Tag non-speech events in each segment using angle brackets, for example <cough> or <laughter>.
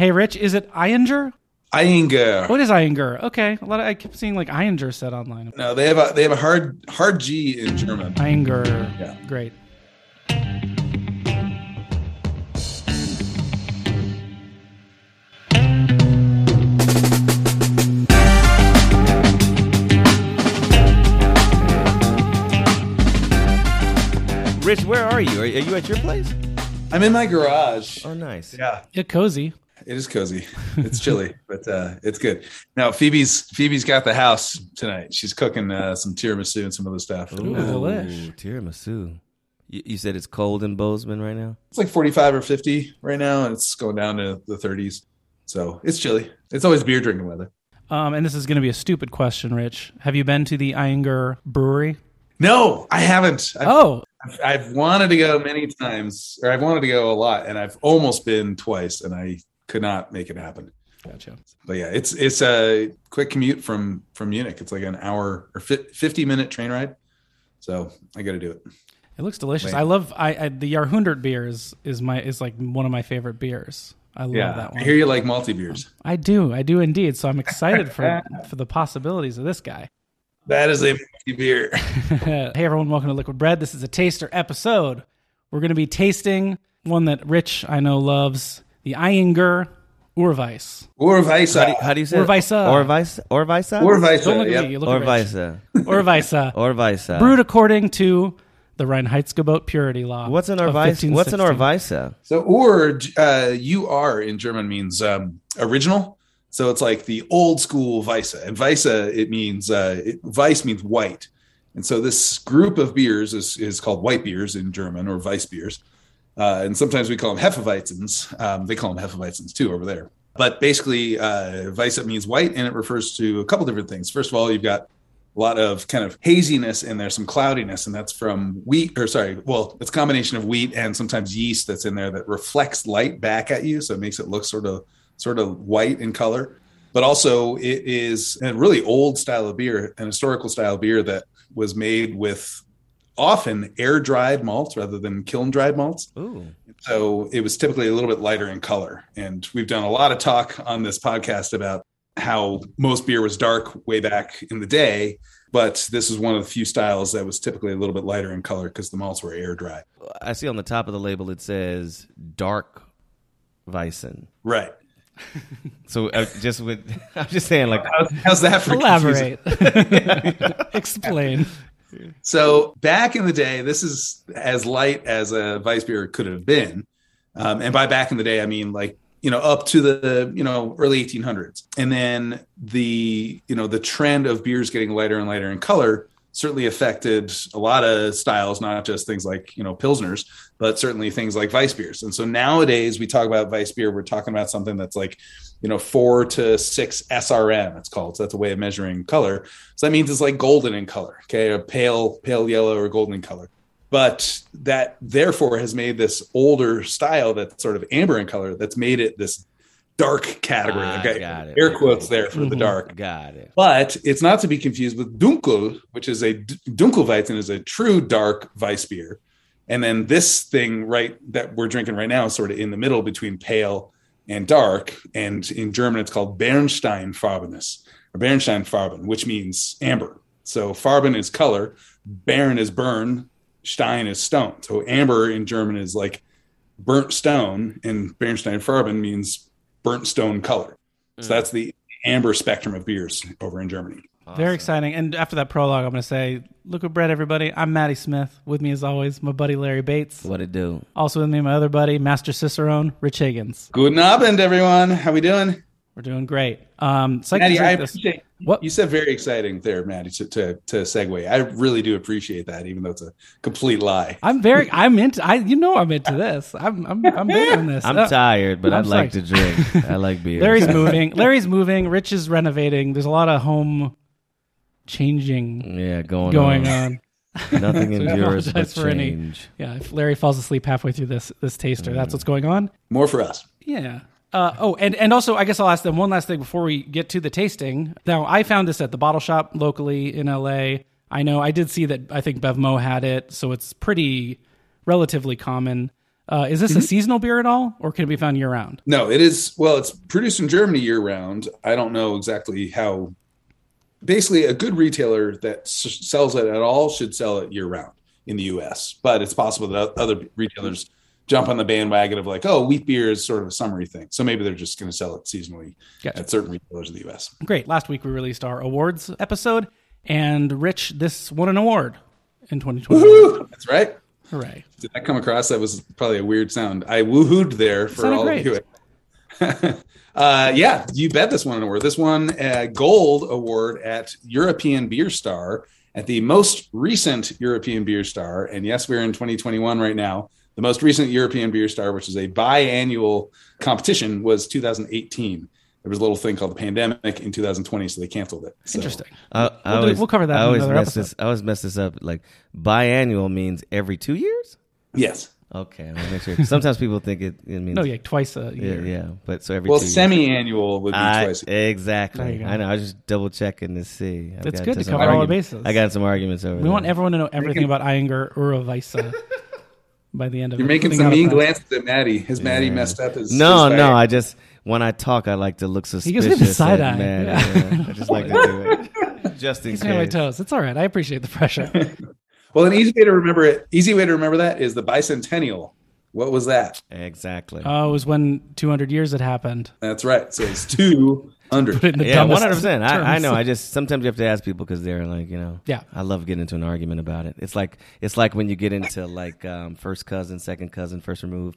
Hey, Rich, is it Ayinger? Ayinger. What is Ayinger? Okay, a lot of, I kept seeing like Ayinger said online. No, they have a they have a hard hard G in German. Ayinger. Yeah. Great. Rich, where are you? Are, are you at your place? I'm in my garage. Oh, nice. Yeah, Yeah, cozy. It is cozy. It's chilly, <laughs> but uh, it's good. Now Phoebe's Phoebe's got the house tonight. She's cooking uh, some tiramisu and some other stuff. Ooh, delish. tiramisu. You, you said it's cold in Bozeman right now. It's like 45 or 50 right now, and it's going down to the 30s. So it's chilly. It's always beer drinking weather. Um, and this is going to be a stupid question, Rich. Have you been to the Ayinger Brewery? No, I haven't. I've, Oh, I've, I've wanted to go many times, or I've wanted to go a lot, and I've almost been twice, and I could not make it happen. gotcha. But yeah, it's it's a quick commute from from Munich. It's like an hour or fi- 50 minute train ride. So I got to do it. It looks delicious. Wait. I love I, I the Jahrhundert beer is, is my is like one of my favorite beers. I love Yeah, that one. I hear you like malty beers. I do, I do indeed. So I'm excited for <laughs> for the possibilities of this guy. That is a malty beer. <laughs> hey everyone, welcome to Liquid Bread. This is a taster episode. We're going to be tasting one that Rich I know loves, the Ayinger Urweiss. Or Weisse. How do you, how do you say it? Orweisse. Orweisse? Orweisse? Or Weisse. Don't look yep. me. You look at Rich. Orweisse. <laughs> Brewed according to the Reinheitsgebot purity law. What's an of Orweisse? What's an 1516. Orweisse? So, or uh, you are in German means um, original. So it's like the old school Weisse. And Weisse, it means, uh, it, Weiss means white. And so this group of beers is, is called white beers in German or Weiss beers. Uh, and sometimes we call them Hefeweizens. Um, they call them Hefeweizens too over there. But basically, uh, Weisse means white and it refers to a couple different things. First of all, you've got a lot of kind of haziness in there, some cloudiness, and that's from wheat, or sorry, well, it's combination of wheat and sometimes yeast that's in there that reflects light back at you, so it makes it look sort of sort of white in color. But also, it is a really old style of beer, an historical style of beer that was made with often air dried malts rather than kiln dried malts. Ooh. So it was typically a little bit lighter in color. And we've done a lot of talk on this podcast about how most beer was dark way back in the day. But this is one of the few styles that was typically a little bit lighter in color because the malts were air dry. I see on the top of the label it says dark Weissen. Right. So uh, just with, <laughs> I'm just saying like How's, how's that for confusing? Elaborate. <laughs> Explain. <laughs> So back in the day, this is as light as a Weiss beer could have been. Um, and by back in the day, I mean like, you know, up to the, you know, early 1800s. And then the, you know, the trend of beers getting lighter and lighter in color certainly affected a lot of styles, not just things like, you know, Pilsners, but certainly things like Weiss beers. And so nowadays we talk about Weiss beer, we're talking about something that's like, you know, four to six SRM, it's called. So that's a way of measuring color. So that means it's like golden in color, okay, a pale, pale yellow or golden in color. But that therefore has made this older style that's sort of amber in color that's made it this dark category. Ah, okay, got it. air quotes there for the Mhm. dark. got it. But it's not to be confused with Dunkel, which is a Dunkelweizen is a true dark Weiss beer. And then this thing right that we're drinking right now is sort of in the middle between pale and dark. And in German, it's called Bernsteinfarbenes or Bernsteinfarben, which means amber. So Farben is color, Bern is burn, Stein is stone. So amber in German is like burnt stone, and Bernsteinfarben means burnt stone color. So mm. that's the amber spectrum of beers over in Germany. Very exciting. And after that prologue, I'm going to say, Liquid Bread, everybody. I'm Maddie Smith. With me, as always, my buddy Larry Bates. What it do? Also with me, my other buddy, Master Cicerone, Rich Higgins. Guten Abend, everyone. How we doing? We're doing great. Um, psyched Maddie, I appreciate What? you said very exciting there, Maddie, to, to, to segue. I really do appreciate that, even though it's a complete lie. I'm very. I'm into. I. You know, I'm into this. I'm. I'm. I'm big on this. I'm Uh, tired, but I'm I'd like to drink. I like beer. Larry's <laughs> moving. Larry's moving. Rich is renovating. There's a lot of home changing yeah, going going on. on. <laughs> Nothing <laughs> So we endures but apologize for any- Yeah, if Larry falls asleep halfway through this this taster, Mm. that's what's going on. More for us. Yeah. Uh, oh, and, and also, I guess I'll ask them one last thing before we get to the tasting. Now, I found this at the bottle shop locally in LA. I know I did see that I think Bevmo had it, so it's pretty relatively common. Uh, is this a seasonal beer at all, or can it be found year round? No, it is. Well, it's produced in Germany year round. I don't know exactly how. Basically, a good retailer that s- sells it at all should sell it year round in the U.S. But it's possible that other retailers jump on the bandwagon of like, oh, wheat beer is sort of a summery thing. So maybe they're just going to sell it seasonally Gotcha. at certain retailers in the U.S. Great. Last week we released our awards episode, and Rich, this won an award in 2020. Woo! That's right. Hooray! Did that come across? That was probably a weird sound. I woohooed there for all great. of you. <laughs> uh, yeah, you bet this one an award. This one a gold award at European Beer Star at the most recent European Beer Star. And yes, we're in 2021 right now. The most recent European Beer Star, which is a biannual competition, was 2018. There was a little thing called the pandemic in 2020, so they canceled it. So- Interesting. I, I We'll do- always, we'll cover that I in always another mess episode. this. I always mess this up. Like biannual means every two years. Yes. Okay, I want to make sure. Sometimes people think it, it means No, yeah, twice a year. yeah. But so every Well, two semi-annual would be I, twice. There exactly. I know. I was just double checking to see. I've It's got good to some cover all our argument- bases. I got some arguments over. We there. want everyone to know everything about Iyengar Uravisa <laughs> by the end of You're it. making Putting some a mean glances at Maddie. Has Maddie messed up his? No, his no. I just when I talk, I like to look suspicious. He gives suspicious. me the side and eye. Yeah. yeah. I just like to <laughs> do it, just in Keeps me on my toes. It's all right. I appreciate the pressure. <laughs> Well, an easy way to remember it, easy way to remember that is the bicentennial. What was that? Exactly. Oh, it was when 200 years had happened. That's right. So it's two under. It yeah, one hundred percent. I, I know. I just sometimes you have to ask people because they're like, you know, Yeah. I love getting into an argument about it. It's like it's like when you get into like um, first cousin, second cousin, first removed.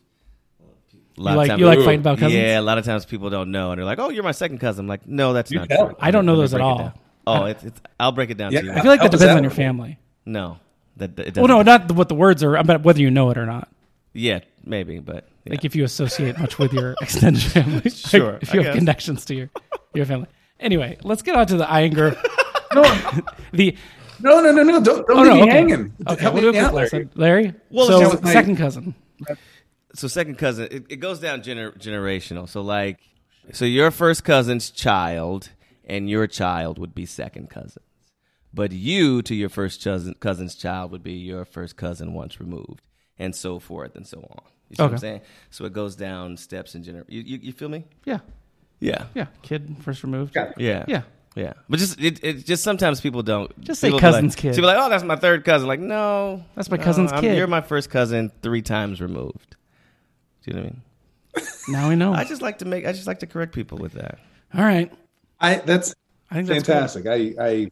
A lot You of like times- you like fighting about cousins? Yeah, a lot of times people don't know, and they're like, "Oh, you're my second cousin." I'm like, "No, that's You not tell. true." I don't know Let those at all. Oh, it's, it's I'll break it down Yeah. to you. I feel like that depends that on your family. no, that, that it Well, no, doesn't- the, what the words are, but whether you know it or not. Yeah, maybe, but yeah. Like if you associate much with your <laughs> extended family, Like, Sure, if you I have guess. connections to your your family. Anyway, let's get on to the Ayinger. <laughs> <laughs> the No, no, no, no. Don't, don't oh leave no, me okay. hanging. Okay, Help we'll do me a quick out, Larry. Larry. Well, so it's just- second cousin. so second cousin it, it goes down gener- generational so like so your first cousin's child and your child would be second cousins but you to your first cousin, cousin's child would be your first cousin once removed and so forth and so on you see what i'm saying so it goes down steps in general. you, you, you feel me Yeah, yeah yeah. Kid first removed. Got it. yeah Yeah. yeah but just it, it just sometimes people don't Just say cousin's like, kid. people be like oh that's my third cousin like no That's my no, cousin's I'm- kid. you're my first cousin three times removed do you know what i mean Now we know. I just like to make. I just like to correct people with that. All right. I that's I think that's good. fantastic. I I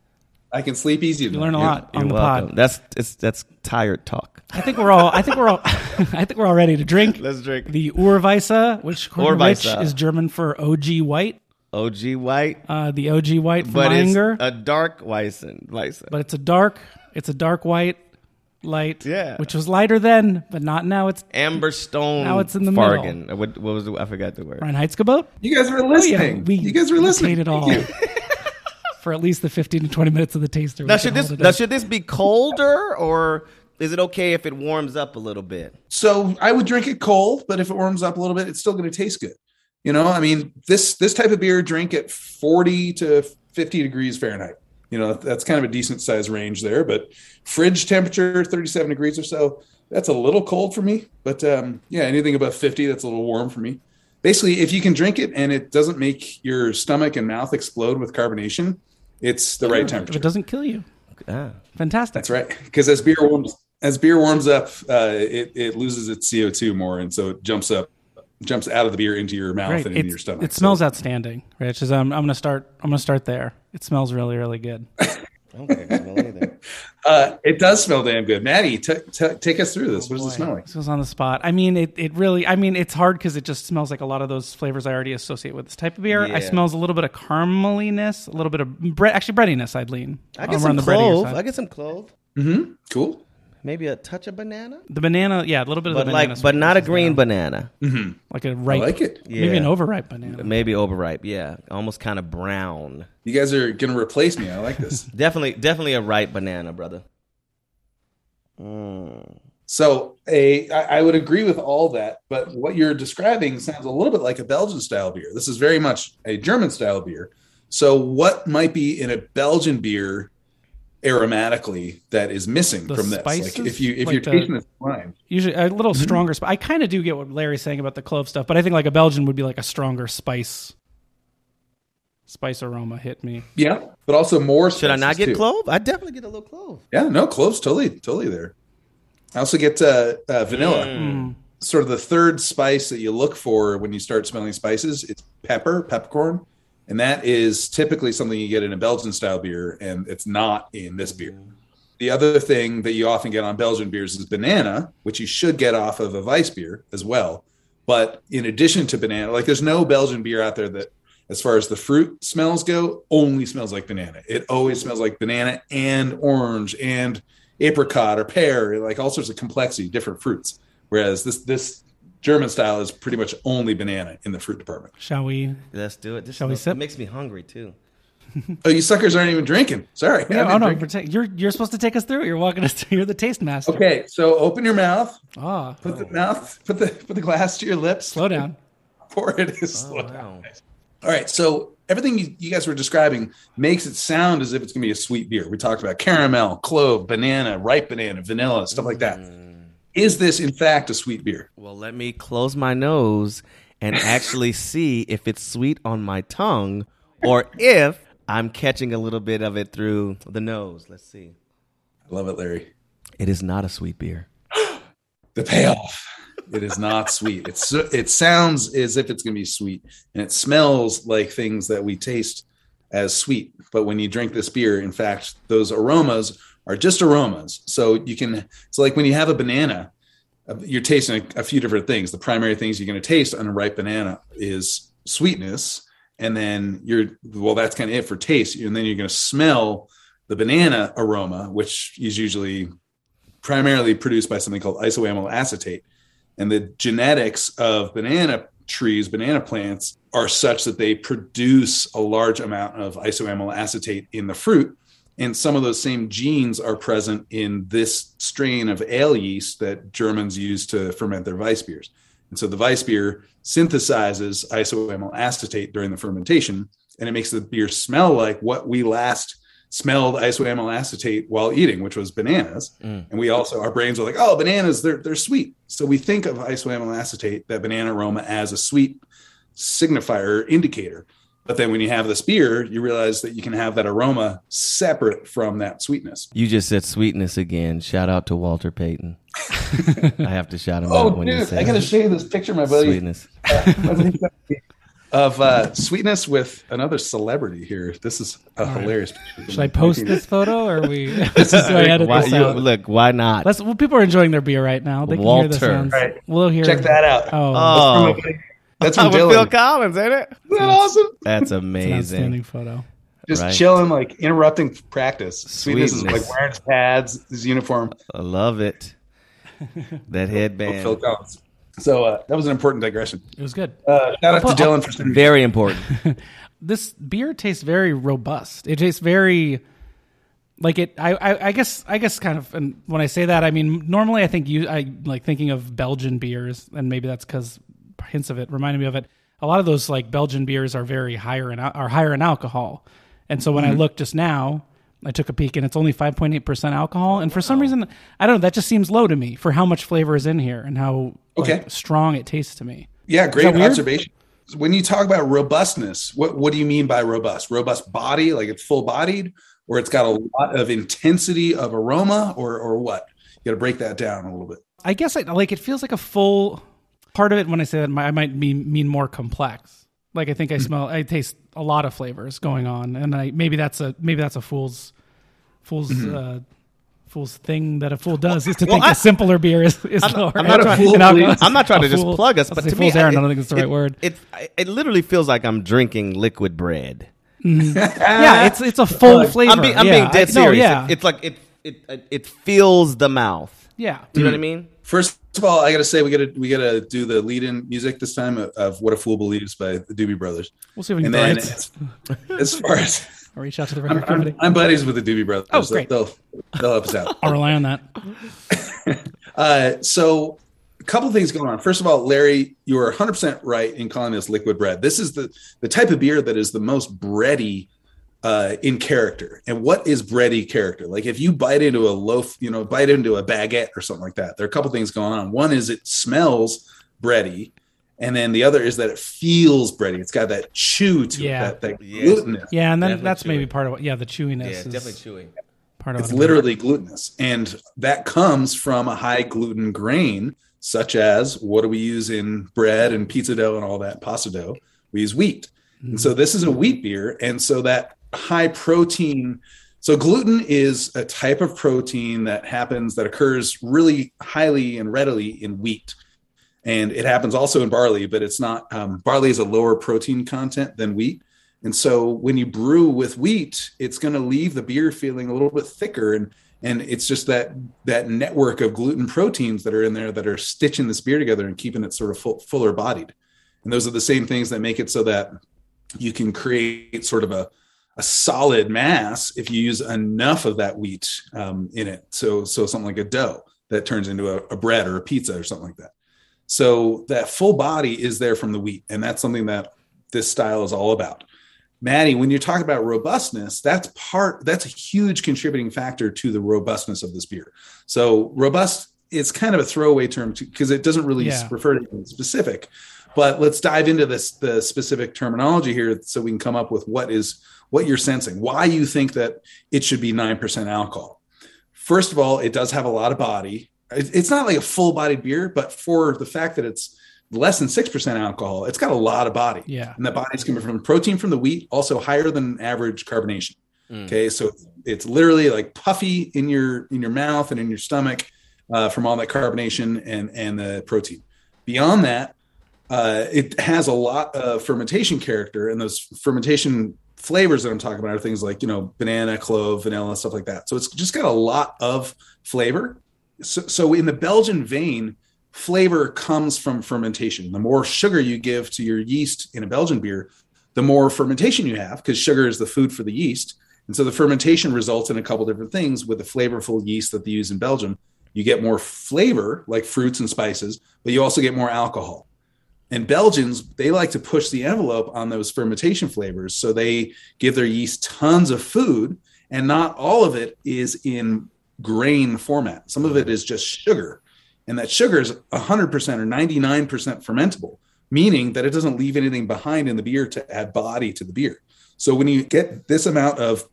I can sleep easy. You learn a lot on the pod. That's it's that's tired talk. I think we're all. I think we're all. <laughs> I think we're all ready to drink. <laughs> Let's drink the Urweisse, which to Rich is German for OG white. OG white, Uh, the OG white from but it's a dark Weissen. Weissen. but it's a dark. It's a dark white light. Yeah. which was lighter then, but not now. It's Amber Stone. Now it's in the Fargan. What, what was the, I forgot the word. Reinheitsgebot. You guys were Oh, yeah, listening. we you guys were listening. It all. <laughs> for at least the fifteen to twenty minutes of the taster. Now should this now up. should this be colder or is it okay if it warms up a little bit? So I would drink it cold, but if it warms up a little bit, it's still going to taste good. You know, I mean, this this type of beer drink at 40 to 50 degrees Fahrenheit. You know, that's kind of a decent size range there, but fridge temperature 37 degrees or so, that's a little cold for me. But um, yeah, anything above 50, that's a little warm for me. Basically, if you can drink it and it doesn't make your stomach and mouth explode with carbonation, it's the right temperature. If temperature. it doesn't kill you, Ah. fantastic. That's right. Because as beer warms, as beer warms up, uh, it it loses its CO two more, and so it jumps up, jumps out of the beer into your mouth Great. and into It's- your stomach. It smells So- outstanding, Rich. Is um, I'm gonna start. I'm gonna start there. It smells really, really good. <laughs> Okay. Well, either. Uh, it does smell damn good. Maddie, t- t- take us through this. what does it Boy, smell like? This was on the spot. I mean, it, it really. I mean, it's hard because it just smells like a lot of those flavors I already associate with this type of beer. Yeah. I smells a little bit of carameliness, a little bit of bread. Actually, breadiness. I'd lean. I get some the clove. I get some clove. Mm-hmm. Cool. Maybe a touch of banana, the banana, yeah, a little bit of but the banana, like, but not a is green down. banana. like a I ripe, like it. maybe an overripe banana. Maybe overripe. Yeah, almost kind of brown. You guys are gonna replace me. I like this. <laughs> Definitely, definitely a ripe banana, brother. Mm. so a, I, I would agree with all that, but what you're describing sounds a little bit like a Belgian style beer. This is very much a German style beer. So what might be in a Belgian beer aromatically that is missing The from this. spices? Like if you if Like you're the- tasting this wine, Usually a little Mm-hmm. stronger. Sp- I kind of do get what Larry's saying about the clove stuff, but I think like a Belgian would be like a stronger spice. Spice aroma hit me. yeah, but also more. Should I not get too. clove? I definitely get a little clove. Yeah, no, cloves totally, totally there. I also get uh, uh, vanilla. Mm. Sort of the third spice that you look for when you start smelling spices. It's pepper, peppercorn, and that is typically something you get in a Belgian style beer, and it's not in this beer. Mm-hmm. The other thing that you often get on Belgian beers is banana, which you should get off of a Weiss beer as well. But in addition to banana, like there's no Belgian beer out there that, as far as the fruit smells go, only smells like banana. It always smells like banana and orange and apricot or pear, like all sorts of complexity, different fruits. Whereas this this German style is pretty much only banana in the fruit department. Shall we? Let's do it. This Shall we smells- sip? makes me hungry too. Oh, you suckers aren't even drinking. Sorry. Yeah, I've oh no, drinking. protect- you're you're supposed to take us through. You're walking us through. You're the taste master. Okay, so open your mouth, Ah, put the mouth, put the put the glass to your lips, slow down. pour it. Is slow Oh, down. wow. All right, so everything you, you guys were describing makes it sound as if it's going to be a sweet beer. We talked about caramel, clove, banana, ripe banana, vanilla, stuff like that. Is this in fact a sweet beer? Well, let me close my nose and actually <laughs> see if it's sweet on my tongue or if I'm catching a little bit of it through the nose. Let's see. I love it, Larry. It is not a sweet beer. <gasps> The payoff. It is not sweet. It's it sounds as if it's going to be sweet, and it smells like things that we taste as sweet. But when you drink this beer, in fact, those aromas are just aromas. So you can. It's like when you have a banana, uh, you're tasting a, a few different things. The primary things you're going to taste on a ripe banana is sweetness, and then you're well. That's kind of it for taste, and then you're going to smell the banana aroma, which is usually primarily produced by something called isoamyl acetate. And the genetics of banana trees, banana plants, are such that they produce a large amount of isoamyl acetate in the fruit. And some of those same genes are present in this strain of ale yeast that Germans use to ferment their Weiss beers. And so the Weiss beer synthesizes isoamyl acetate during the fermentation, and it makes the beer smell like what we last smelled isoamyl acetate while eating, which was bananas. Mm. And we also, our brains are like, oh, bananas, they're, they're sweet. So we think of isoamyl acetate, that banana aroma, as a sweet signifier indicator. But then when you have this beer, you realize that you can have that aroma separate from that sweetness. You just said sweetness again. Shout out to Walter Payton. <laughs> I have to shout him Oh, out when you dude, say I got to show you this picture, my buddy, sweetness. <laughs> of uh, sweetness with another celebrity here. This is a hilarious picture. Should I post this photo or are we? <laughs> This is do I edit Why, this you, out? look, why not? Let's. Well, people are enjoying their beer right now. They can hear the Walter. sounds. Right. We'll hear. Check that out. Oh, oh, That's <laughs> from with Dylan. Phil Collins, ain't it? Isn't that awesome? That's it's an amazing. outstanding photo. Just Right. chilling, like interrupting practice. Sweetness, is Sweetness. like wearing his pads, his uniform. I love it. <laughs> That headband. Phil headband. Collins. So uh, that was an important digression. It was good. Uh, shout out to Dylan for sending Very important. <laughs> this beer tastes very robust. It tastes very like it. I, I, I guess I guess kind of. And when I say that, I mean normally I think you I like thinking of Belgian beers, and maybe that's because hints of it reminded me of it. A lot of those like Belgian beers are very higher in are higher in alcohol, and so when I mm-hmm. looked just now. I took a peek and it's only 5.8% alcohol. And for some reason, I don't know, that just seems low to me for how much flavor is in here and how like, strong it tastes to me. Yeah, great weird? observation. When you talk about robustness, what, what do you mean by robust? Robust body, like it's full bodied, or it's got a lot of intensity of aroma, or or what? You got to break that down a little bit. I guess I, like it feels like a full part of it. When I say that, I might mean mean more complex. Like I think I mm. smell, I taste a lot of flavors going on, and I maybe that's a maybe that's a fool's fool's mm-hmm. uh, fool's thing that a fool does is to think I- a simpler beer is, is lower. I'm not in <laughs> trying- fool. I'm not trying to just fool- plug us, but to me, fool's errand. I, I don't think it's the right it- word. It, it literally feels like I'm drinking liquid bread. Mm-hmm. <laughs> yeah, it's it's a full flavor. I'm, being, I'm yeah, being dead I- no, serious. yeah, It- it's like it, it it fills the mouth. yeah. Do you know what I mm-hmm. mean? First of all, I got to say we got to we got to do the lead-in music this time of, of "What a Fool Believes" by the Doobie Brothers. We'll see if we can And get then as, as far as or <laughs> reach out to the I'm, record company. I'm, I'm buddies with the Doobie Brothers, Oh, great. They'll they'll help us out. I'll rely on that. <laughs> Uh, so a couple of things going on. First of all, Larry, you are 100% right in calling this liquid bread. This is the, the type of beer that is the most bready uh, in character. And what is bready character? Like if you bite into a loaf, you know, bite into a baguette or something like that, there are a couple things going on. One is it smells bready. And then the other is that it feels bready. It's got that chew to Yeah. it, that, that Yeah. glutinous. Yeah, and then Definitely that's maybe part of what. Yeah, the chewiness Yeah, is definitely chewing. part of It's what I'm- literally glutinous. And that comes from a high gluten grain, such as what do we use in bread and pizza dough and all that pasta dough? We use wheat. And so this is a wheat beer. And so that high protein. So gluten is a type of protein that happens that occurs really highly and readily in wheat. And it happens also in barley, but it's not um, barley is a lower protein content than wheat. And so when you brew with wheat, it's going to leave the beer feeling a little bit thicker and and it's just that that network of gluten proteins that are in there that are stitching this beer together and keeping it sort of full, fuller bodied. And those are the same things that make it so that you can create sort of a a solid mass if you use enough of that wheat um, in it. So so something like a dough that turns into a, a bread or a pizza or something like that. So that full body is there from the wheat, and that's something that this style is all about. Maddie, when you talk about robustness, that's part that's a huge contributing factor to the robustness of this beer. So robust is kind of a throwaway term because it doesn't really Yeah. refer to anything specific. But let's dive into this the specific terminology here so we can come up with what is what you're sensing, why you think that it should be 9% alcohol. First of all, it does have a lot of body. It's not like a full bodied beer, but for the fact that it's less than 6% alcohol, it's got a lot of body. Yeah. And that body's coming from protein from the wheat, also higher than average carbonation. Mm. Okay. So it's literally like puffy in your in your mouth and in your stomach uh, from all that carbonation and and the protein. Beyond that, uh, it has a lot of fermentation character, and those fermentation flavors that I'm talking about are things like you know banana, clove, vanilla, stuff like that. So it's just got a lot of flavor. So, so in the Belgian vein, flavor comes from fermentation. The more sugar you give to your yeast in a Belgian beer, the more fermentation you have because sugar is the food for the yeast. And so the fermentation results in a couple different things with the flavorful yeast that they use in Belgium. You get more flavor, like fruits and spices, but you also get more alcohol. And Belgians, they like to push the envelope on those fermentation flavors. So they give their yeast tons of food, and not all of it is in grain format. Some of it is just sugar. And that sugar is 100% or 99% fermentable, meaning that it doesn't leave anything behind in the beer to add body to the beer. So when you get this amount of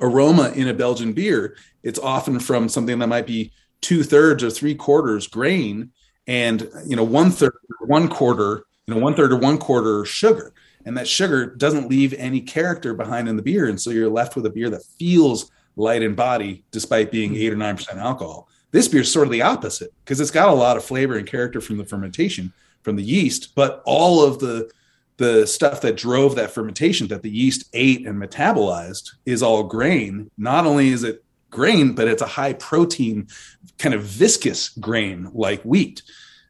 aroma in a Belgian beer, it's often from something that might be two thirds or three quarters grain and you know one third one quarter you know one third or one quarter sugar. And that sugar doesn't leave any character behind in the beer. And so you're left with a beer that feels light in body despite being mm-hmm. eight or nine percent alcohol. This beer is sort of the opposite because it's got a lot of flavor and character from the fermentation from the yeast. But all of the the stuff that drove that fermentation that the yeast ate and metabolized is all grain. Not only is it grain but it's a high protein kind of viscous grain like wheat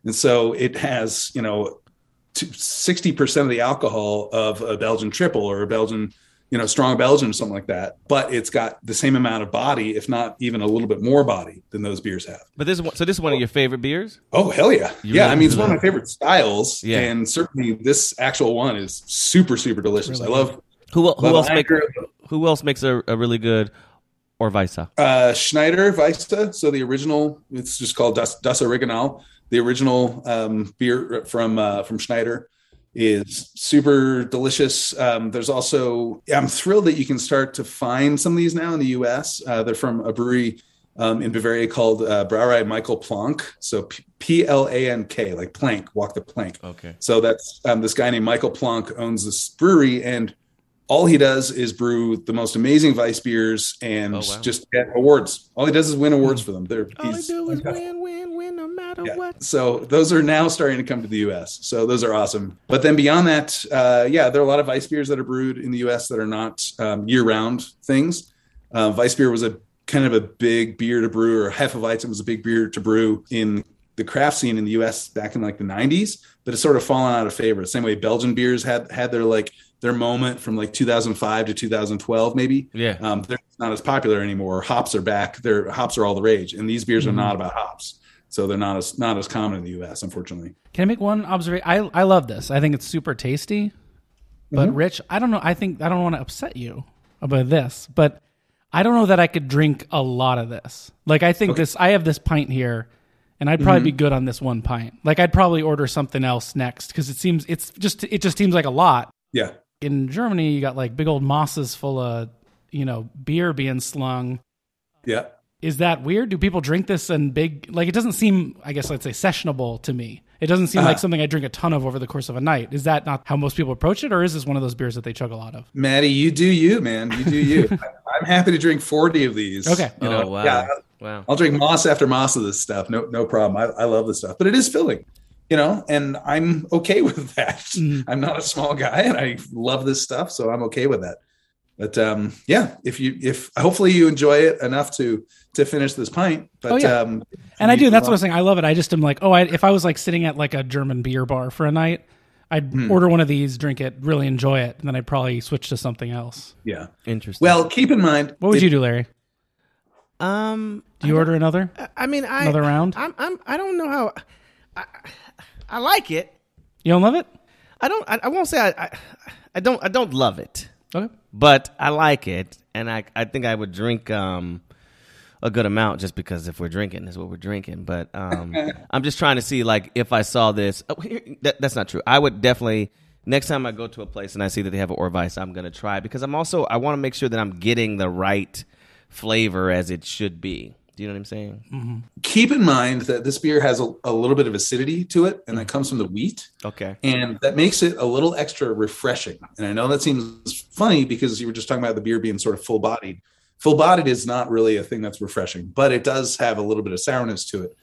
and so it has you know 60% of the alcohol of a belgian triple or a belgian you know strong belgian or something like that but it's got the same amount of body if not even a little bit more body than those beers have But this is one, so this is one of your favorite beers. Oh hell yeah, You yeah! really I mean, it's one of my favorite styles, Yeah. and certainly this actual one is super super delicious. Really I love Who who love else make who else makes a, a really good Orvisa? uh, Schneider Weisse. So the original, it's just called Das, das Original. The original um, beer from uh, from Schneider is super delicious. Um, there's also, I'm thrilled that you can start to find some of these now in the U.S. Uh, they're from a brewery um, in Bavaria called uh, Brauerei Michael Plank. So P L A N K, like plank, walk the plank. Okay. So that's um, this guy named Michael Plank owns this brewery, and all he does is brew the most amazing Weiss beers and Oh, wow. just get awards. All he does is win awards for them. They're, All I he's- do is win, win, win, no matter yeah. what. So those are now starting to come to the U.S. So those are awesome. But then beyond that, uh, yeah, there are a lot of Weiss beers that are brewed in the U.S. that are not um, year-round things. Uh, Weiss beer was a kind of a big beer to brew, or Hefeweizen was a big beer to brew in the craft scene in the U.S. back in like the '90s. But it's sort of fallen out of favor. The same way Belgian beers had had their like their moment from like 2005 to 2012, maybe. Yeah. Um, they're not as popular anymore. Hops are back. Their hops are all the rage, and these beers are not about hops, so they're not as not as common in the U.S. Unfortunately. Can I make one observation? I I love this. I think it's super tasty. But Mm-hmm. Rich, I don't know. I think I don't want to upset you about this, but I don't know that I could drink a lot of this. Like I think this, I have this pint here, and I'd probably be mm-hmm. good on this one pint. Like I'd probably order something else next because it seems it's just it just seems like a lot. Yeah. In Germany, you got like big old mosses full of you know beer being slung. Yeah. Is that weird? Do people drink this in big? Like it doesn't seem, I guess, I'd say sessionable to me. It doesn't seem like uh-huh. something I drink a ton of over the course of a night. Is that not how most people approach it, or is this one of those beers that they chug a lot of? Maddie, you do you, man. You do you. I- <laughs> I'm happy to drink 40 of these. Okay. You oh wow, Yeah. Wow. I'll drink moss after moss of this stuff. No, no problem. I, I love this stuff, but it is filling, you know, and I'm okay <laughs> with that. Mhm. I'm not a small guy and I love this stuff. So I'm okay with that. But um, yeah, if you, if hopefully you enjoy it enough to, to finish this pint, but, Oh, yeah. um, And I do. That's go what I'm saying. I love it. I just am like, oh, I, if I was like sitting at like a German beer bar for a night, I'd Hmm. order one of these, drink it, really enjoy it, and then I'd probably switch to something else. Yeah. Interesting. Well, keep in mind, What would it- you do, Larry? Um, Do you order another? I mean, I Another round? I'm, I'm, I don't know how. I, I like it. You don't love it? I don't. I, I won't say I, I. I don't. I don't love it, Okay. but I like it, and I. I think I would drink um a good amount just because if we're drinking, is what we're drinking. But um, <laughs> I'm just trying to see like if I saw this. Oh, here, that, that's not true. I would definitely. Next time I go to a place and I see that they have an Orvice, I'm gonna try because I'm also I want to make sure that I'm getting the right flavor as it should be. Do you know what I'm saying? Mm-hmm. keep in mind that this beer has a, a little bit of acidity to it and that mm. comes from the wheat. Okay. and that makes it a little extra refreshing. And I know that seems funny because you were just talking about the beer being sort of full bodied. Full bodied is not really a thing that's refreshing, but it does have a little bit of sourness to it.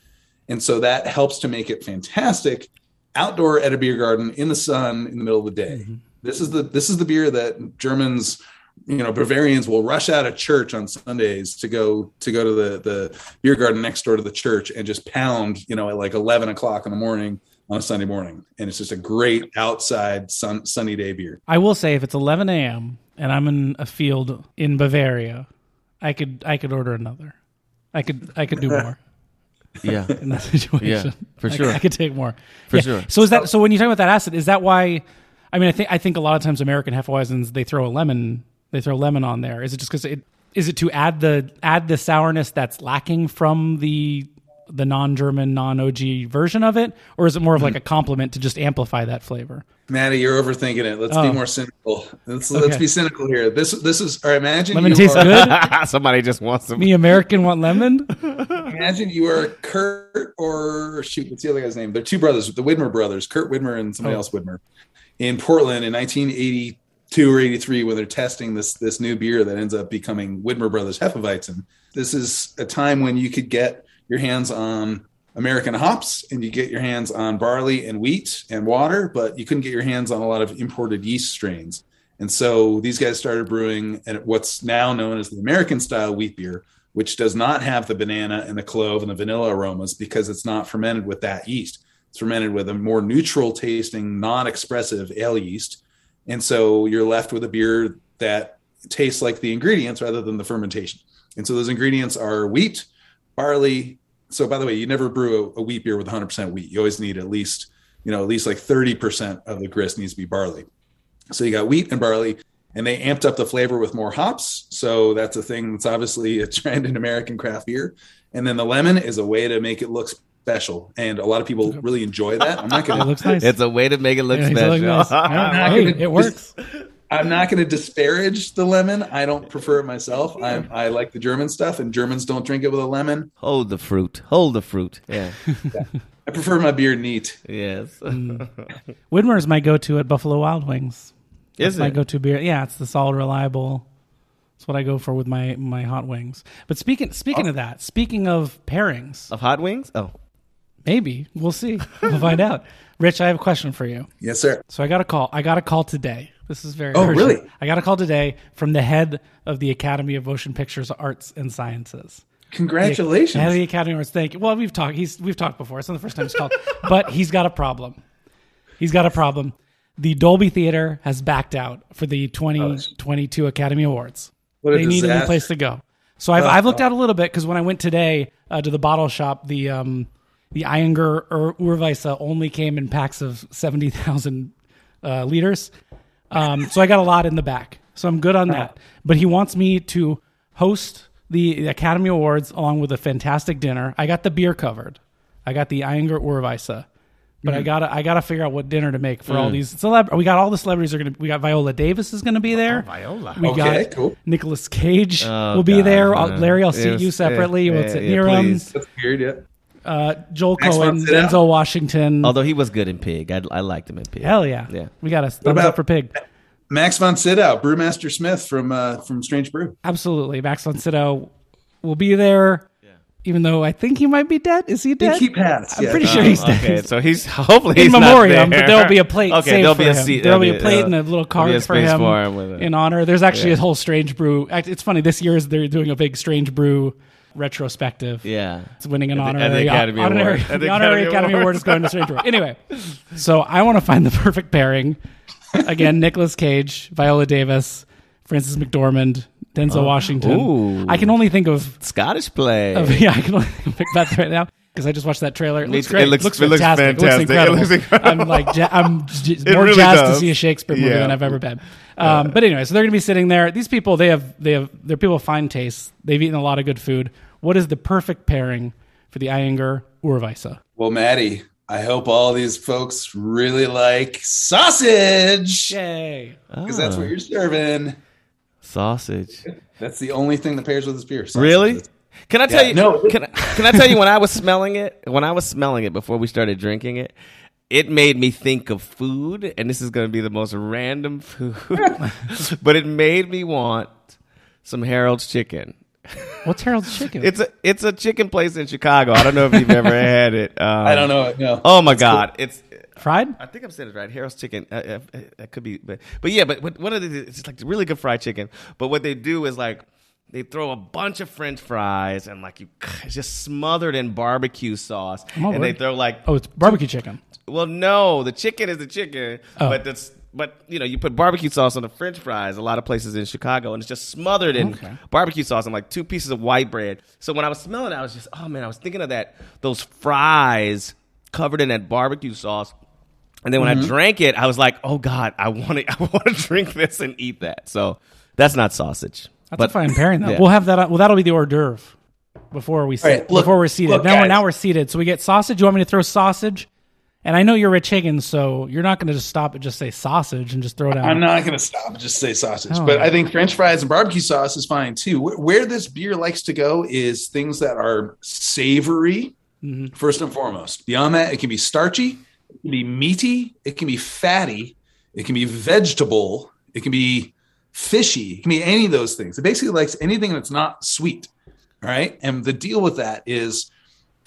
And so that helps to make it fantastic outdoor at a beer garden in the sun in the middle of the day. Mm-hmm. This is the this is the beer that Germans, you know, Bavarians will rush out of church on Sundays to go to go to the the beer garden next door to the church and just pound, you know, at like eleven o'clock in the morning on a Sunday morning, and it's just a great outside sun, sunny day beer. I will say if it's 11 a.m. and I'm in a field in Bavaria, I could I could order another. I could I could do <laughs> more Yeah. <laughs> in that situation. Yeah, for I- sure. I, could take more For Yeah. sure. So is that so when you talk about that acid? Is that why? I mean, I think I think a lot of times American Hefeweizens they throw a lemon they throw lemon on there. Is it just because it is it to add the add the sourness that's lacking from the the non-German non-OG version of it, or is it more of like a compliment to just amplify that flavor? Maddie, you're overthinking it. Let's Oh. be more cynical. Let's let's be cynical here. This this is or imagine Lemon tastes are, good. <laughs> <laughs> Somebody just wants some. Me American want lemon. Imagine you are Kurt or shoot, what's the other guy's name? They're two brothers, the Widmer brothers, Kurt Widmer and somebody Oh. else Widmer, in Portland in 1982 or 83 when they're testing this this new beer that ends up becoming Widmer Brothers Hefeweizen. This is a time when you could get your hands on American hops and you get your hands on barley and wheat and water, but you couldn't get your hands on a lot of imported yeast strains. And so these guys started brewing at what's now known as the American style wheat beer, which does not have the banana and the clove and the vanilla aromas because it's not fermented with that yeast. It's fermented with a more neutral tasting, non expressive ale yeast. And so you're left with a beer that tastes like the ingredients rather than the fermentation. And so those ingredients are wheat, barley. So by the way, you never brew a, a wheat beer with 100% wheat. You always need at least, you know, at least like 30% of the grist needs to be barley. So you got wheat and barley, and they amped up the flavor with more hops. So that's a thing that's obviously a trend in American craft beer. And then the lemon is a way to make it look special, and a lot of people really enjoy that. I'm not gonna it looks nice. It's a way to make it look Yeah, it special. looks nice. <laughs> not Hey, gonna it works. I'm not going to disparage the lemon. I don't prefer it myself. I, I like the German stuff, and Germans don't drink it with a lemon. Hold the fruit. Hold the fruit. Yeah. <laughs> I prefer my beer neat. yes. <laughs> Mm. Widmer is my go-to at Buffalo Wild Wings. Is it? my it? go-to beer. Yeah, it's the solid, reliable. It's what I go for with my my hot wings. But speaking speaking oh. of that, speaking of pairings, Of hot wings? Oh. Maybe we'll see. We'll find out. Rich, I have a question for you. Yes, sir. So I got a call. I got a call today. This is very Oh, urgent. really? I got a call today from the head of the Academy of Motion Pictures Arts and Sciences. Congratulations. Head of the Academy of Arts. Thank you. Well, we've talked. He's we've talked before. It's not the first time he's called, <laughs> but he's got a problem. He's got a problem. The Dolby Theater has backed out for the 2022 Academy Awards. What a they need a new place to go. So I've, I've looked out a little bit because when I went today uh, to the bottle shop, the um, the Ayinger Ur- Urweisse only came in packs of seventy thousand uh, liters. Um, so I got a lot in the back. So I'm good on that. But he wants me to host the Academy Awards along with a fantastic dinner. I got the beer covered. I got the Ayinger Urweisse. But Mm-hmm. I gotta I gotta figure out what dinner to make for all these celeb. We got all the celebrities are gonna. We got Viola Davis is gonna be there. Viola. We Okay, got cool. Nicolas Cage Oh, will be God, there. yeah. I'll- Larry, I'll It seat was- you separately. yeah, We'll sit yeah, near him. please. That's weird. Yeah. Uh, Joel Max Cohen, Sydow? Denzel Washington. Although he was good in Pig, I, I liked him in Pig. Hell yeah. Yeah. We got a thumbs about- up for Pig. Max von Sydow, Brewmaster Smith from uh, from Strange Brew. Absolutely. Max von Sydow will be there. Yeah. Even though I think he might be dead. Is he dead? he passed, I'm yeah. pretty Oh, sure he's dead. Okay, so he's <laughs> hopefully in he's not memoriam, but there. there'll be a plate Okay, there'll be a him. seat. There'll be a uh, plate and a little there'll card a for him, for him with it. in honor. There's actually a whole Strange Brew. It's funny. This year is they're doing a big Strange Brew retrospective. Yeah. It's winning an At honorary, the Academy honorary, Award. At the the honorary Academy Academy Award. Award is going to Strange Brew. Anyway, so I want to find the <laughs> perfect pairing. Again, Nicolas Cage, Viola Davis, Frances McDormand, Denzel oh. Washington. Oh. Ooh. I can only think of, Scottish play. of <laughs> yeah, I can only think of Macbeth right now because I just watched that trailer. It Me looks great. It looks- looks it looks fantastic. fantastic. It It looks looks incredible. incredible. I'm like, ja- I'm <laughs> j- more really jazzed to see a Shakespeare movie Yeah. than I've ever been. Um, but anyway, so they're going to be sitting there. These people, they have, they have, they're people of fine taste. They've eaten a lot of good food. What is the perfect pairing for the Ayinger Urweisse? Well, Maddie, I hope all these folks really like sausage Yay! because that's what you're serving. Sausage. That's the only thing that pairs with this beer. Sausage. Really? Can I tell Yeah, you? no. Can, I- can I tell you when I was smelling it? When I was smelling it before we started drinking it, it made me think of food, and this is going to be the most random food, <laughs> but it made me want some Harold's chicken. What's Harold's Chicken? It's a it's a chicken place in Chicago. I don't know if you've ever <laughs> had it. Um, I don't know. No. Oh my god, it's. fried. I think I'm saying it right. Harold's Chicken. Uh, uh, uh, that could be, but but yeah. But what, what are they? It's like really good fried chicken. But what they do is like they throw a bunch of French fries and like you it's just smothered in barbecue sauce, and they throw like Oh, it's barbecue chicken. well, no, the chicken is the chicken, Oh. but that's but you know you put barbecue sauce on the French fries. A lot of places in Chicago, and it's just smothered in Okay. barbecue sauce and like two pieces of white bread. So when I was smelling it, I was just oh man, I was thinking of that those fries covered in that barbecue sauce. And then when Mm-hmm. I drank it, I was like, "Oh God, I want to, <laughs> I want to drink this and eat that." So that's not sausage. That's but a fine pairing. Though. <laughs> yeah. We'll have that. Well, that'll be the hors d'oeuvre before we sit, right, look- before we're seated. look, now, we're, now we're seated. So we get sausage. You want me to throw sausage? And I know you're Rich Higgins, so you're not going to just stop and just say sausage and just throw it out. I'm not going to stop and just say sausage, Oh. but I think French fries and barbecue sauce is fine too. Where, where this beer likes to go is things that are savory, Mm-hmm. first and foremost. Beyond that, it can be starchy, it can be meaty, it can be fatty, it can be vegetable, it can be fishy, it can be any of those things. It basically likes anything that's not sweet. Right. And the deal with that is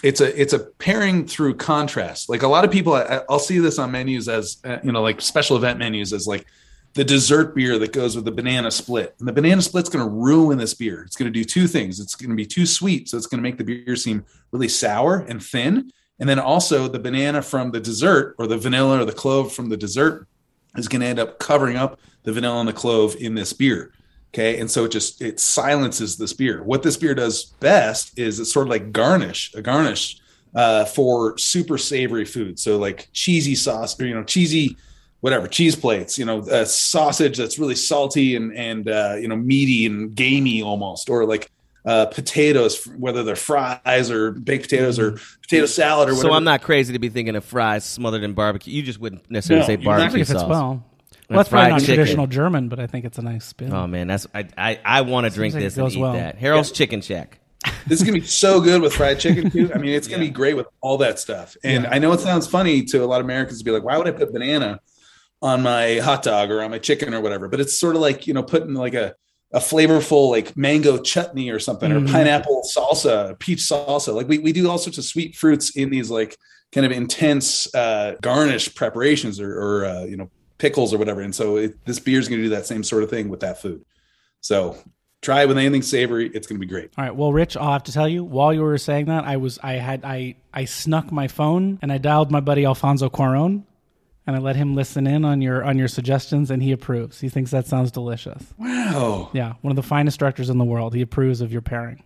it's a it's a pairing through contrast. Like a lot of people, I, I'll see this on menus as uh, you know, like special event menus as like the dessert beer that goes with the banana split. And the banana split's going to ruin this beer. It's going to do two things. It's going to be too sweet, so it's going to make the beer seem really sour and thin. And then also the banana from the dessert or the vanilla or the clove from the dessert is going to end up covering up the vanilla and the clove in this beer. Okay. And so it just it silences this beer. What this beer does best is it's sort of like garnish, a garnish uh, for super savory food. So like cheesy sauce or you know, cheesy whatever, cheese plates, you know, uh, sausage that's really salty and and uh, you know, meaty and gamey almost, or like uh, potatoes, whether they're fries or baked potatoes or potato salad or whatever. so I'm not crazy to be thinking of fries smothered in barbecue. You just wouldn't necessarily No, say you're not I barbecue think it fits sauce. well. Well, that's probably fried not chicken. traditional German, but I think it's a nice spin. Oh man, that's I I, I want to drink like it this and goes eat well. that. Harold's Chicken Shack. <laughs> this is gonna be so good with fried chicken too. I mean, it's gonna be great with all that stuff. And I know it sounds funny to a lot of Americans to be like, why would I put banana on my hot dog or on my chicken or whatever? But it's sort of like, you know, putting like a a flavorful like mango chutney or something Mhm. or pineapple salsa, peach salsa. Like we, we do all sorts of sweet fruits in these like kind of intense uh, garnish preparations or, or uh, you know pickles or whatever. And so it, this beer is going to do that same sort of thing with that food. So try it with anything savory. It's going to be great. All right. Well, Rich, I'll have to tell you. While you were saying that, I was I had I I snuck my phone and I dialed my buddy Alfonso Cuaron, and I let him listen in on your on your suggestions, and he approves. He thinks that sounds delicious. Wow. Yeah, one of the finest directors in the world. He approves of your pairing.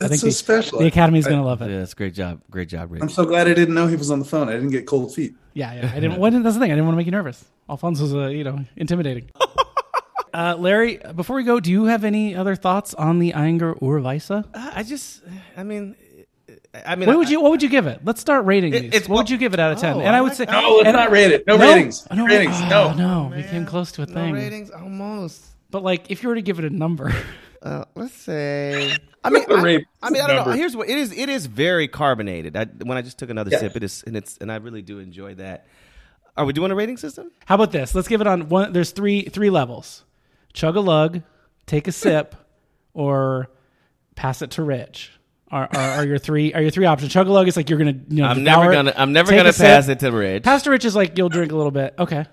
I That's think so the, special. The Academy's going to love it. Yeah, that's great job. Great job, Rich. I'm so glad I didn't know he was on the phone. I didn't get cold feet. Yeah, yeah. I didn't. What, that's the thing. I didn't want to make you nervous. Alfonso's, uh, you know, intimidating. <laughs> Uh, Larry, before we go, do you have any other thoughts on the Ayinger Urweisa? Uh, I just, I mean, I mean, What would you What would you give it? Let's start rating It- these. it's- what would you give it out of ten? Oh, and I I would say. No, let's and- not rate it. No, No? ratings. No, ratings. oh, no. no, we came close to a thing. no thing. ratings almost. But like, if you were to give it a number, <laughs> Uh, let's say. <laughs> I mean, I, I mean, I don't know. Here's what it is. It is very carbonated. I, when I just took another Yeah. sip, it is, and it's, and I really do enjoy that. Are we doing a rating system? how about this? Let's give it on one. There's three three levels: chug a lug, take a sip, <laughs> or pass it to Rich. Are, are, are your three are your three options? Chug a lug is like you're gonna you know I'm never gonna. I'm never gonna sip. pass it to Rich. Pass to Rich is like you'll drink a little bit. Okay.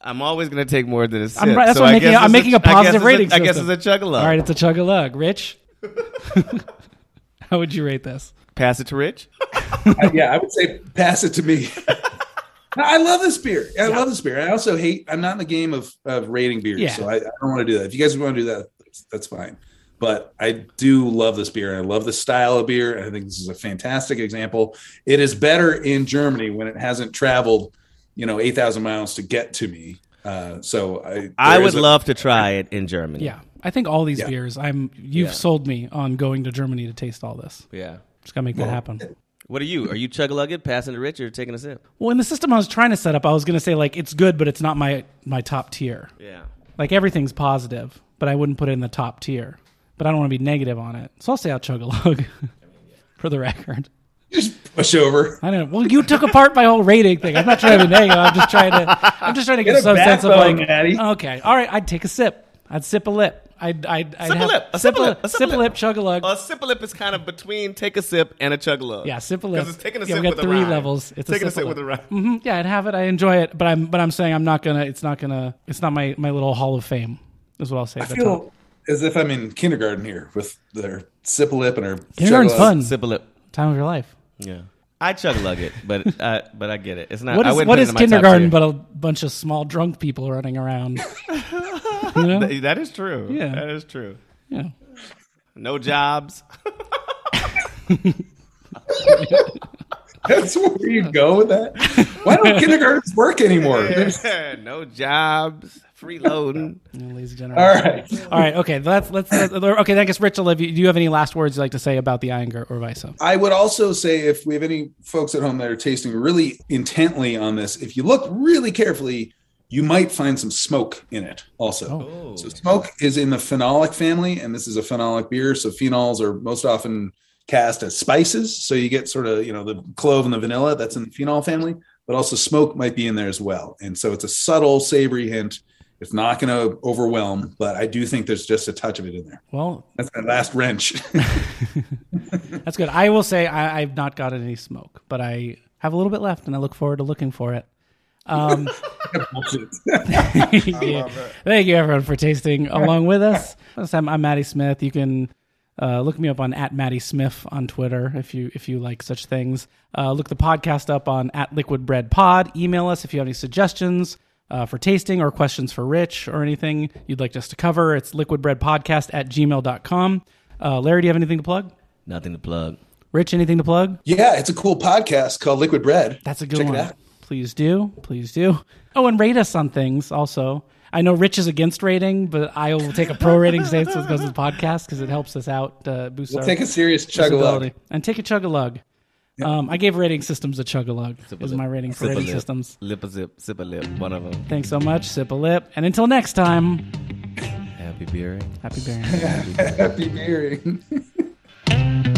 I'm always gonna take more than a sip. I'm right- that's so what I'm making- guess I'm making a I guess positive rating I guess it's a chug a lug. All right, it's a chug a lug. Rich, <laughs> how would you rate this? Pass it to Rich. I- <laughs> uh, yeah, I would say pass it to me. <laughs> I love this beer. I love this beer. I also hate. I'm not in the game of, of rating beers, Yeah. so I, I don't want to do that. If you guys want to do that, that's, that's fine. But I do love this beer. and I love the style of beer. I think this is a fantastic example. It is better in Germany when it hasn't traveled, you know, eight thousand miles to get to me. Uh, so I, I would a- love to try it in Germany. Yeah, I think all these Yeah. beers. I'm you've Yeah. sold me on going to Germany to taste all this. Yeah. Just gotta make that Well, happen. What are you? Are you chug a lugging, passing to Rich, or taking a sip? Well, in the system I was trying to set up, I was gonna say like it's good, but it's not my my top tier. Yeah. Like everything's positive, but I wouldn't put it in the top tier. But I don't want to be negative on it, so I'll say I'll chug a lug. <laughs> For the record, just push over. I don't know. Well, you took apart my whole rating thing. I'm not trying to be negative. I'm just trying to. I'm just trying to get, Get some sense of like. Maddie. Okay, all right. I'd take a sip. I'd sip a lip. I'd. I'd. I'd Sip a have, lip, a Sip sip a lip, a Sip sip a a lip. lip. Chug a lug. A sip a lip is kind of between take a sip and a chug a lug. Yeah, sip a lip. Because it's taking a Yeah, sip we got with three a rhyme. levels. It's taking a a sip sip with a rhyme. hmm Yeah, I'd have it. I enjoy it, but I'm but I'm saying I'm not gonna. It's not gonna. It's not my my little Hall of Fame. Is what I'll say. I at feel top. As if I'm in kindergarten here with their sip a lip and her Kindergarten's chug a lug. fun. Sip a lip. Time of your life. Yeah. I chug a lug it, but <laughs> I, but I get it. It's not. what is, I is wouldn't what put it is in my top kindergarten but a bunch of small drunk people running around? <laughs> you know? Th- that is true. Yeah. that is true. Yeah. No jobs. <laughs> That's where you go with that. Why don't kindergartens work anymore? <laughs> There's- <laughs> no jobs. Freeloading. Yeah, Ladies and All gentlemen. right. All right. Okay. Let's let's, let's okay. I guess Rich, Olivia, do you have any last words you'd like to say about the Ayinger or Visa? I would also say if we have any folks at home that are tasting really intently on this, if you look really carefully, you might find some smoke in it also. Oh. So smoke is in the phenolic family, and this is a phenolic beer. So phenols are most often cast as spices. So you get sort of, you know, the clove and the vanilla that's in the phenol family, but also smoke might be in there as well. And so it's a subtle savory hint. It's not going to overwhelm, but I do think there's just a touch of it in there. Well, That's my last wrench. <laughs> <laughs> that's good. I will say I, I've not gotten any smoke, but I have a little bit left, and I look forward to looking for it. Um, <laughs> thank, you. Thank you, everyone, for tasting along with us. This time, I'm Maddie Smith. You can uh, look me up on at Maddie Smith on Twitter if you if you like such things. Uh, look the podcast up on at Liquid Bread Pod. Email us if you have any suggestions uh, for tasting or questions for Rich or anything you'd like us to cover. It's liquidbreadpodcast at gmail.com. Uh, Larry, do you have anything to plug? Nothing to plug. Rich, anything to plug? Yeah, it's a cool podcast called Liquid Bread. That's a good Check one. it out. Please do. Please do. Oh, and rate us on things also. I know Rich is against rating, but I will take a pro rating <laughs> stance when it goes the podcast because it helps us out, uh, boost We'll our take a serious chug a lug. And take a chug a lug. Um, I gave rating systems a chug a lug. Sip a Is my rating for Sip a rating lip. systems. Lip a zip. Sip a lip. One of them. Thanks so much. Sip a lip. And until next time, Happy beering. happy bearing. <laughs> Happy beering. <laughs>